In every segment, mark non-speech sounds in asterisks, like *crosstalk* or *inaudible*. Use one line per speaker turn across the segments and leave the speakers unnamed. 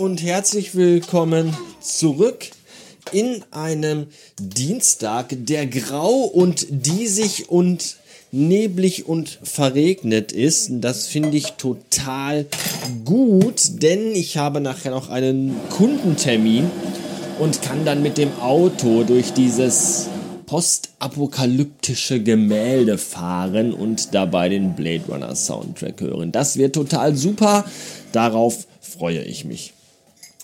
und herzlich willkommen zurück in einem Dienstag, der grau und diesig und neblig und verregnet ist. Das finde ich total gut, denn ich habe nachher noch einen Kundentermin und kann dann mit dem Auto durch dieses postapokalyptische Gemälde fahren und dabei den Blade Runner Soundtrack hören. Das wird total super. Darauf freue ich mich.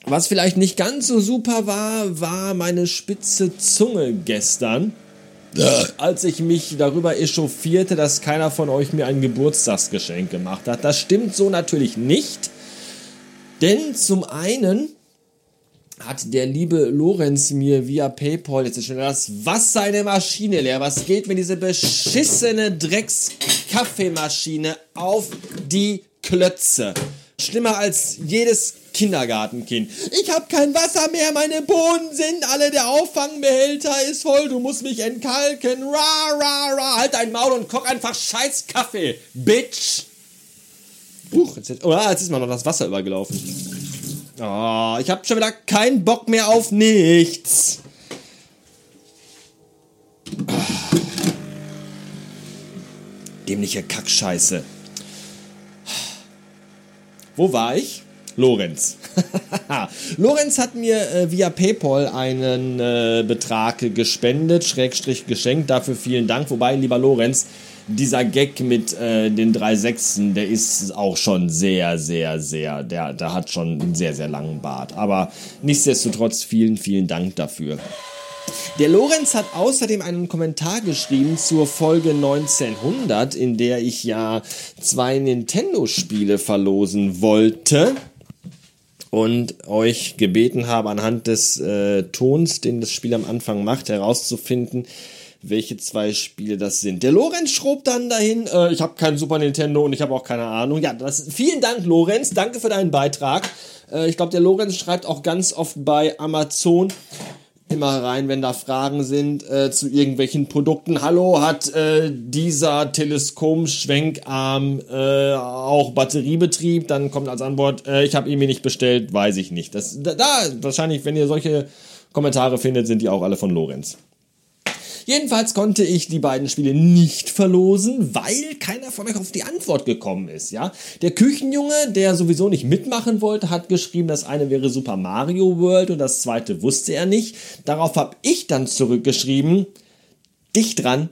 Was vielleicht nicht ganz so super war, war meine spitze Zunge gestern, als ich mich darüber echauffierte, dass keiner von euch mir ein Geburtstagsgeschenk gemacht hat. Das stimmt so natürlich nicht. Denn zum einen hat der liebe Lorenz mir via PayPal jetzt schon das Wasser in der Maschine leer. Was geht mir diese beschissene Drecks-Kaffeemaschine auf die Klötze? Schlimmer als jedes Kindergartenkind. Ich hab kein Wasser mehr, meine Bohnen sind alle, der Auffangbehälter ist voll, du musst mich entkalken. Ra, ra, ra. Halt dein Maul und koch einfach scheiß Kaffee, Bitch. Huch, jetzt, oh, jetzt ist mal noch das Wasser übergelaufen. Oh, ich hab schon wieder keinen Bock mehr auf nichts. Oh. Dämliche Kackscheiße. Wo war ich? Lorenz. *laughs* Lorenz hat mir äh, via PayPal einen äh, Betrag gespendet, Schrägstrich geschenkt. Dafür vielen Dank. Wobei, lieber Lorenz, dieser Gag mit äh, den drei Sechsen, der ist auch schon sehr, sehr, sehr, der, der hat schon einen sehr, sehr langen Bart. Aber nichtsdestotrotz vielen, vielen Dank dafür. Der Lorenz hat außerdem einen Kommentar geschrieben zur Folge 1900, in der ich ja zwei Nintendo-Spiele verlosen wollte und euch gebeten habe, anhand des äh, Tons, den das Spiel am Anfang macht, herauszufinden, welche zwei Spiele das sind. Der Lorenz schrob dann dahin, äh, ich habe kein Super Nintendo und ich habe auch keine Ahnung. Ja, das, vielen Dank, Lorenz, danke für deinen Beitrag. Äh, ich glaube, der Lorenz schreibt auch ganz oft bei Amazon immer rein, wenn da Fragen sind äh, zu irgendwelchen Produkten. Hallo, hat äh, dieser Teleskop-Schwenkarm äh, auch Batteriebetrieb? Dann kommt als Antwort, äh, ich habe ihn mir nicht bestellt, weiß ich nicht. Das, da, da, wahrscheinlich, wenn ihr solche Kommentare findet, sind die auch alle von Lorenz. Jedenfalls konnte ich die beiden Spiele nicht verlosen, weil keiner von euch auf die Antwort gekommen ist, ja. Der Küchenjunge, der sowieso nicht mitmachen wollte, hat geschrieben, das eine wäre Super Mario World und das zweite wusste er nicht. Darauf habe ich dann zurückgeschrieben, dicht dran,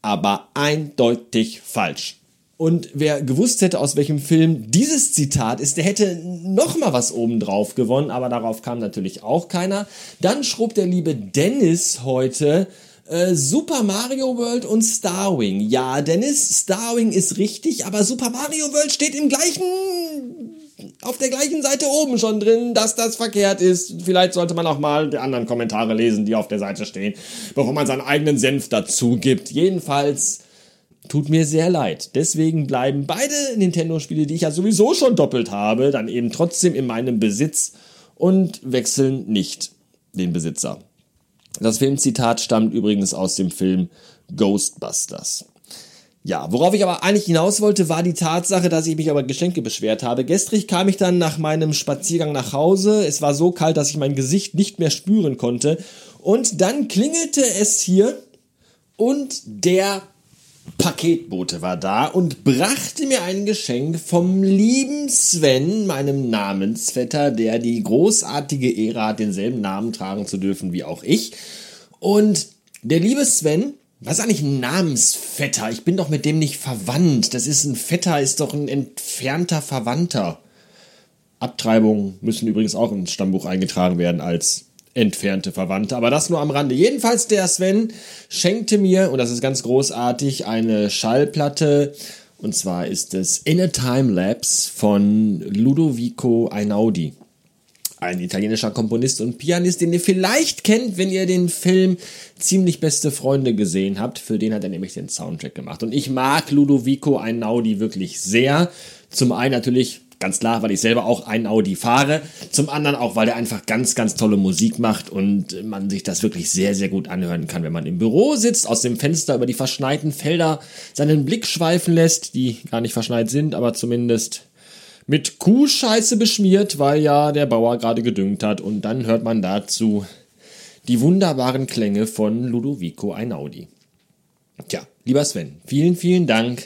aber eindeutig falsch. Und wer gewusst hätte, aus welchem Film dieses Zitat ist, der hätte noch mal was obendrauf gewonnen, aber darauf kam natürlich auch keiner. Dann schrob der liebe Dennis heute, äh, Super Mario World und Starwing. Ja, Dennis, Starwing ist richtig, aber Super Mario World steht im gleichen auf der gleichen Seite oben schon drin, dass das verkehrt ist. Vielleicht sollte man auch mal die anderen Kommentare lesen, die auf der Seite stehen, bevor man seinen eigenen Senf dazu gibt. Jedenfalls tut mir sehr leid. Deswegen bleiben beide Nintendo-Spiele, die ich ja sowieso schon doppelt habe, dann eben trotzdem in meinem Besitz und wechseln nicht den Besitzer. Das Filmzitat stammt übrigens aus dem Film Ghostbusters. Ja, worauf ich aber eigentlich hinaus wollte, war die Tatsache, dass ich mich über Geschenke beschwert habe. Gestrig kam ich dann nach meinem Spaziergang nach Hause. Es war so kalt, dass ich mein Gesicht nicht mehr spüren konnte. Und dann klingelte es hier und der Paketbote war da und brachte mir ein Geschenk vom lieben Sven, meinem Namensvetter, der die großartige Ehre hat, denselben Namen tragen zu dürfen wie auch ich. Und der liebe Sven, was ist eigentlich ein Namensvetter? Ich bin doch mit dem nicht verwandt. Das ist ein Vetter, ist doch ein entfernter Verwandter. Abtreibungen müssen übrigens auch ins Stammbuch eingetragen werden als entfernte Verwandte. Aber das nur am Rande. Jedenfalls der Sven schenkte mir, und das ist ganz großartig, eine Schallplatte. Und zwar ist es In a Time Lapse von Ludovico Einaudi. Ein italienischer Komponist und Pianist, den ihr vielleicht kennt, wenn ihr den Film Ziemlich beste Freunde gesehen habt. Für den hat er nämlich den Soundtrack gemacht. Und ich mag Ludovico Einaudi wirklich sehr. Zum einen natürlich Ganz klar, weil ich selber auch einen Audi fahre. Zum anderen auch, weil er einfach ganz, ganz tolle Musik macht und man sich das wirklich sehr, sehr gut anhören kann, wenn man im Büro sitzt, aus dem Fenster über die verschneiten Felder seinen Blick schweifen lässt, die gar nicht verschneit sind, aber zumindest mit Kuhscheiße beschmiert, weil ja der Bauer gerade gedüngt hat. Und dann hört man dazu die wunderbaren Klänge von Ludovico Einaudi. Tja, lieber Sven, vielen, vielen Dank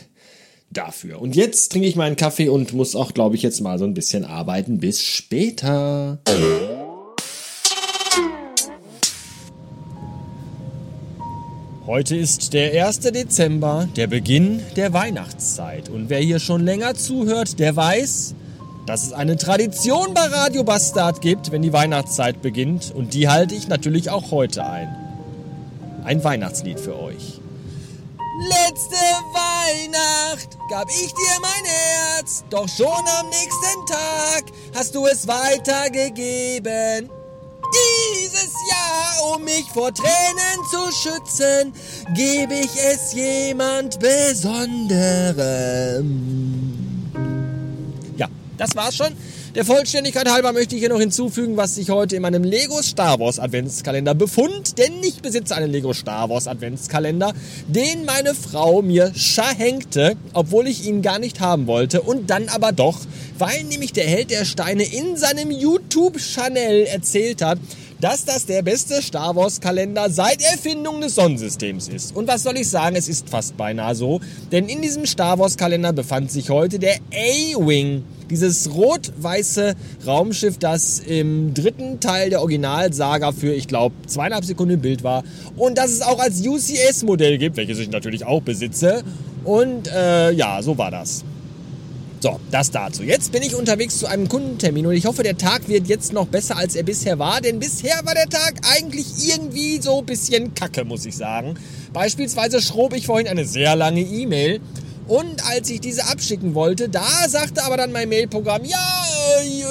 dafür. Und jetzt trinke ich meinen Kaffee und muss auch, glaube ich, jetzt mal so ein bisschen arbeiten. Bis später. Heute ist der 1. Dezember, der Beginn der Weihnachtszeit. Und wer hier schon länger zuhört, der weiß, dass es eine Tradition bei Radio Bastard gibt, wenn die Weihnachtszeit beginnt. Und die halte ich natürlich auch heute ein. Ein Weihnachtslied für euch. Letzte Weihnacht gab ich dir mein Herz, doch schon am nächsten Tag hast du es weitergegeben. Dieses Jahr, um mich vor Tränen zu schützen, gebe ich es jemand Besonderem. Ja, das war's schon. Der Vollständigkeit halber möchte ich hier noch hinzufügen, was sich heute in meinem Lego Star Wars Adventskalender befund, denn ich besitze einen Lego Star Wars Adventskalender, den meine Frau mir schenkte, obwohl ich ihn gar nicht haben wollte. Und dann aber doch, weil nämlich der Held der Steine in seinem YouTube-Channel erzählt hat, dass das der beste Star Wars Kalender seit Erfindung des Sonnensystems ist. Und was soll ich sagen, es ist fast beinahe so, denn in diesem Star Wars Kalender befand sich heute der A-Wing. Dieses rot-weiße Raumschiff, das im dritten Teil der Originalsaga für, ich glaube, zweieinhalb Sekunden im Bild war. Und das es auch als UCS-Modell gibt, welches ich natürlich auch besitze. Und äh, ja, so war das. So, das dazu. Jetzt bin ich unterwegs zu einem Kundentermin und ich hoffe, der Tag wird jetzt noch besser, als er bisher war. Denn bisher war der Tag eigentlich irgendwie so ein bisschen kacke, muss ich sagen. Beispielsweise schrob ich vorhin eine sehr lange E-Mail. Und als ich diese abschicken wollte, da sagte aber dann mein Mailprogramm, ja, äh,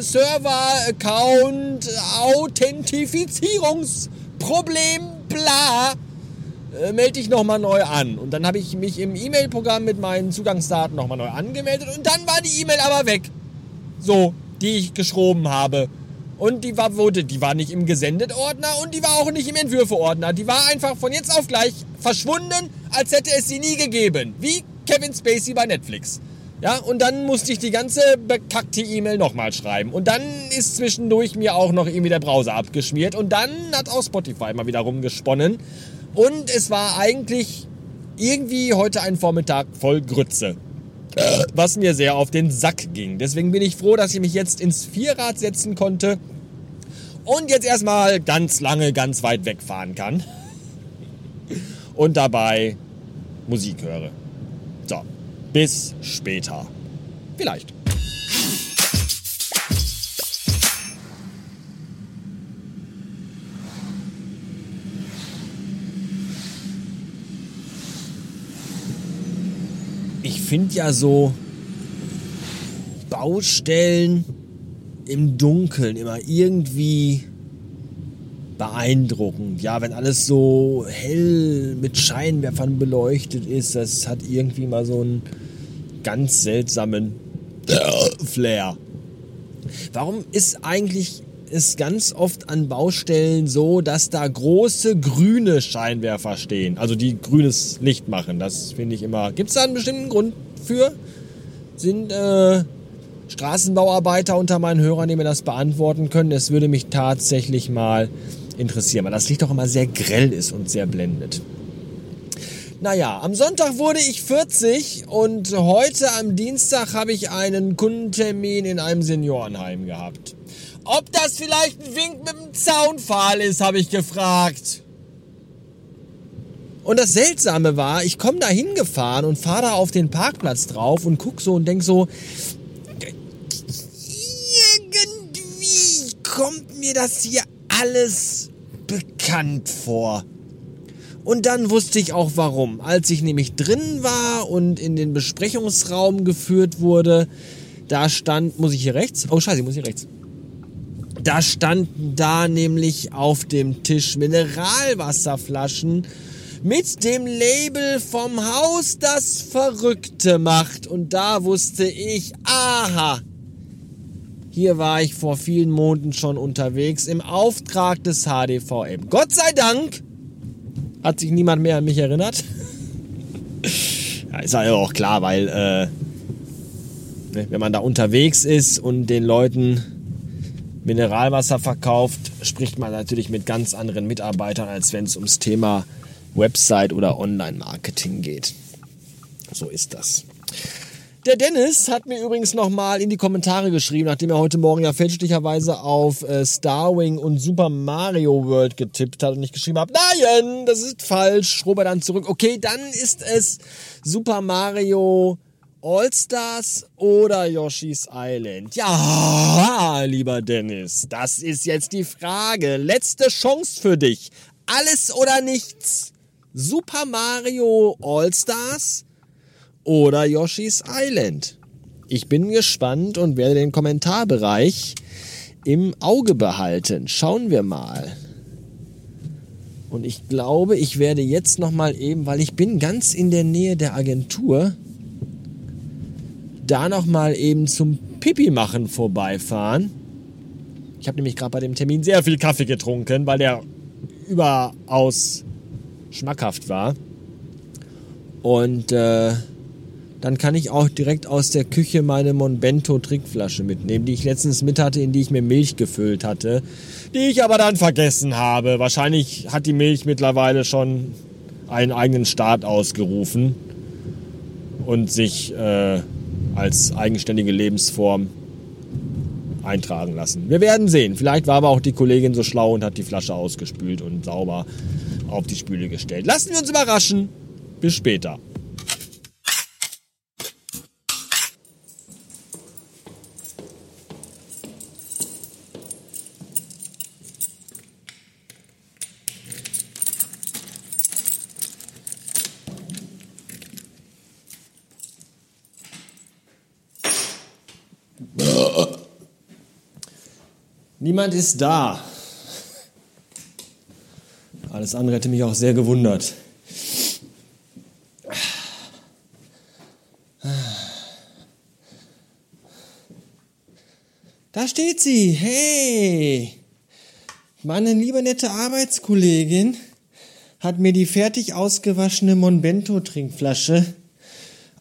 Server, Account, Authentifizierungsproblem, bla äh, melde dich nochmal neu an. Und dann habe ich mich im E-Mail-Programm mit meinen Zugangsdaten nochmal neu angemeldet und dann war die E-Mail aber weg. So, die ich geschroben habe. Und die war, wurde, die war nicht im Gesendet-Ordner und die war auch nicht im Entwürfe-Ordner. Die war einfach von jetzt auf gleich verschwunden, als hätte es sie nie gegeben. Wie Kevin Spacey bei Netflix. Ja, und dann musste ich die ganze bekackte E-Mail nochmal schreiben. Und dann ist zwischendurch mir auch noch irgendwie der Browser abgeschmiert. Und dann hat auch Spotify mal wieder rumgesponnen. Und es war eigentlich irgendwie heute ein Vormittag voll Grütze. Was mir sehr auf den Sack ging. Deswegen bin ich froh, dass ich mich jetzt ins Vierrad setzen konnte und jetzt erstmal ganz lange, ganz weit wegfahren kann. *laughs* Und dabei Musik höre. So, bis später. Vielleicht. Ich finde ja so Baustellen im Dunkeln immer irgendwie beeindruckend. Ja, wenn alles so hell mit Scheinwerfern beleuchtet ist, das hat irgendwie mal so einen ganz seltsamen *clears throat* Flair. Warum ist eigentlich ist ganz oft an Baustellen so, dass da große grüne Scheinwerfer stehen, also die grünes Licht machen. Das finde ich immer. Gibt es da einen bestimmten Grund für? Sind äh, Straßenbauarbeiter unter meinen Hörern, die mir das beantworten können? Es würde mich tatsächlich mal interessieren, weil das Licht auch immer sehr grell ist und sehr blendet. Naja, am Sonntag wurde ich 40 und heute am Dienstag habe ich einen Kundentermin in einem Seniorenheim gehabt. Ob das vielleicht ein Wink mit dem Zaunpfahl ist, habe ich gefragt. Und das Seltsame war, ich komme da hingefahren und fahre da auf den Parkplatz drauf und guck so und denk so, irgendwie kommt mir das hier alles bekannt vor. Und dann wusste ich auch warum. Als ich nämlich drin war und in den Besprechungsraum geführt wurde, da stand, muss ich hier rechts? Oh scheiße, ich muss hier rechts. Da standen da nämlich auf dem Tisch Mineralwasserflaschen mit dem Label vom Haus, das Verrückte macht. Und da wusste ich, aha, hier war ich vor vielen Monaten schon unterwegs im Auftrag des HDVM. Gott sei Dank hat sich niemand mehr an mich erinnert. *laughs* ja, ist ja auch klar, weil äh, Ne, wenn man da unterwegs ist und den Leuten Mineralwasser verkauft, spricht man natürlich mit ganz anderen Mitarbeitern, als wenn es ums Thema Website oder Online-Marketing geht. So ist das. Der Dennis hat mir übrigens nochmal in die Kommentare geschrieben, nachdem er heute Morgen ja fälschlicherweise auf äh, Starwing und Super Mario World getippt hat und ich geschrieben habe, nein, das ist falsch, schrob er dann zurück. Okay, dann ist es Super Mario All-Stars oder Yoshi's Island? Ja, lieber Dennis, das ist jetzt die Frage. Letzte Chance für dich. Alles oder nichts. Super Mario All-Stars oder Yoshi's Island? Ich bin gespannt und werde den Kommentarbereich im Auge behalten. Schauen wir mal. Und ich glaube, ich werde jetzt noch mal eben, weil ich bin ganz in der Nähe der Agentur, da noch mal eben zum Pipi machen vorbeifahren. Ich habe nämlich gerade bei dem Termin sehr viel Kaffee getrunken, weil der überaus schmackhaft war. Und äh, dann kann ich auch direkt aus der Küche meine Monbento Trinkflasche mitnehmen, die ich letztens mit hatte, in die ich mir Milch gefüllt hatte, die ich aber dann vergessen habe. Wahrscheinlich hat die Milch mittlerweile schon einen eigenen Start ausgerufen und sich äh, als eigenständige Lebensform eintragen lassen. Wir werden sehen. Vielleicht war aber auch die Kollegin so schlau und hat die Flasche ausgespült und sauber auf die Spüle gestellt. Lassen wir uns überraschen. Bis später. Niemand ist da. Alles andere hätte mich auch sehr gewundert. Da steht sie. Hey! Meine liebe nette Arbeitskollegin hat mir die fertig ausgewaschene Monbento-Trinkflasche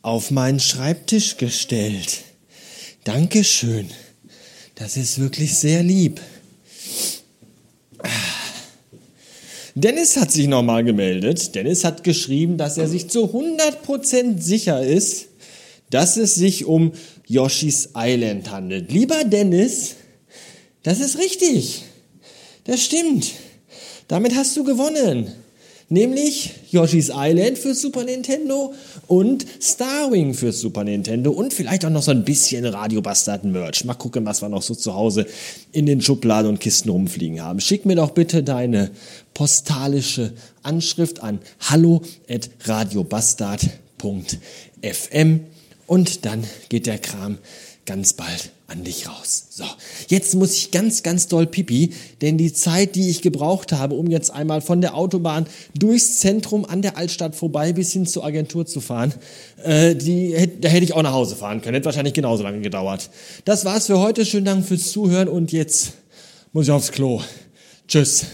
auf meinen Schreibtisch gestellt. Dankeschön. Das ist wirklich sehr lieb. Dennis hat sich nochmal gemeldet. Dennis hat geschrieben, dass er sich zu 100% sicher ist, dass es sich um Yoshi's Island handelt. Lieber Dennis, das ist richtig. Das stimmt. Damit hast du gewonnen nämlich Yoshi's Island für Super Nintendo und Starwing für Super Nintendo und vielleicht auch noch so ein bisschen Radio Bastard Merch. Mal gucken, was wir noch so zu Hause in den Schubladen und Kisten rumfliegen haben. Schick mir doch bitte deine postalische Anschrift an hallo at radiobastard.fm und dann geht der Kram ganz bald an dich raus. So, jetzt muss ich ganz, ganz doll pipi, denn die Zeit, die ich gebraucht habe, um jetzt einmal von der Autobahn durchs Zentrum an der Altstadt vorbei bis hin zur Agentur zu fahren, äh, die, da hätte ich auch nach Hause fahren können. Hätte wahrscheinlich genauso lange gedauert. Das war's für heute. Schönen Dank fürs Zuhören und jetzt muss ich aufs Klo. Tschüss.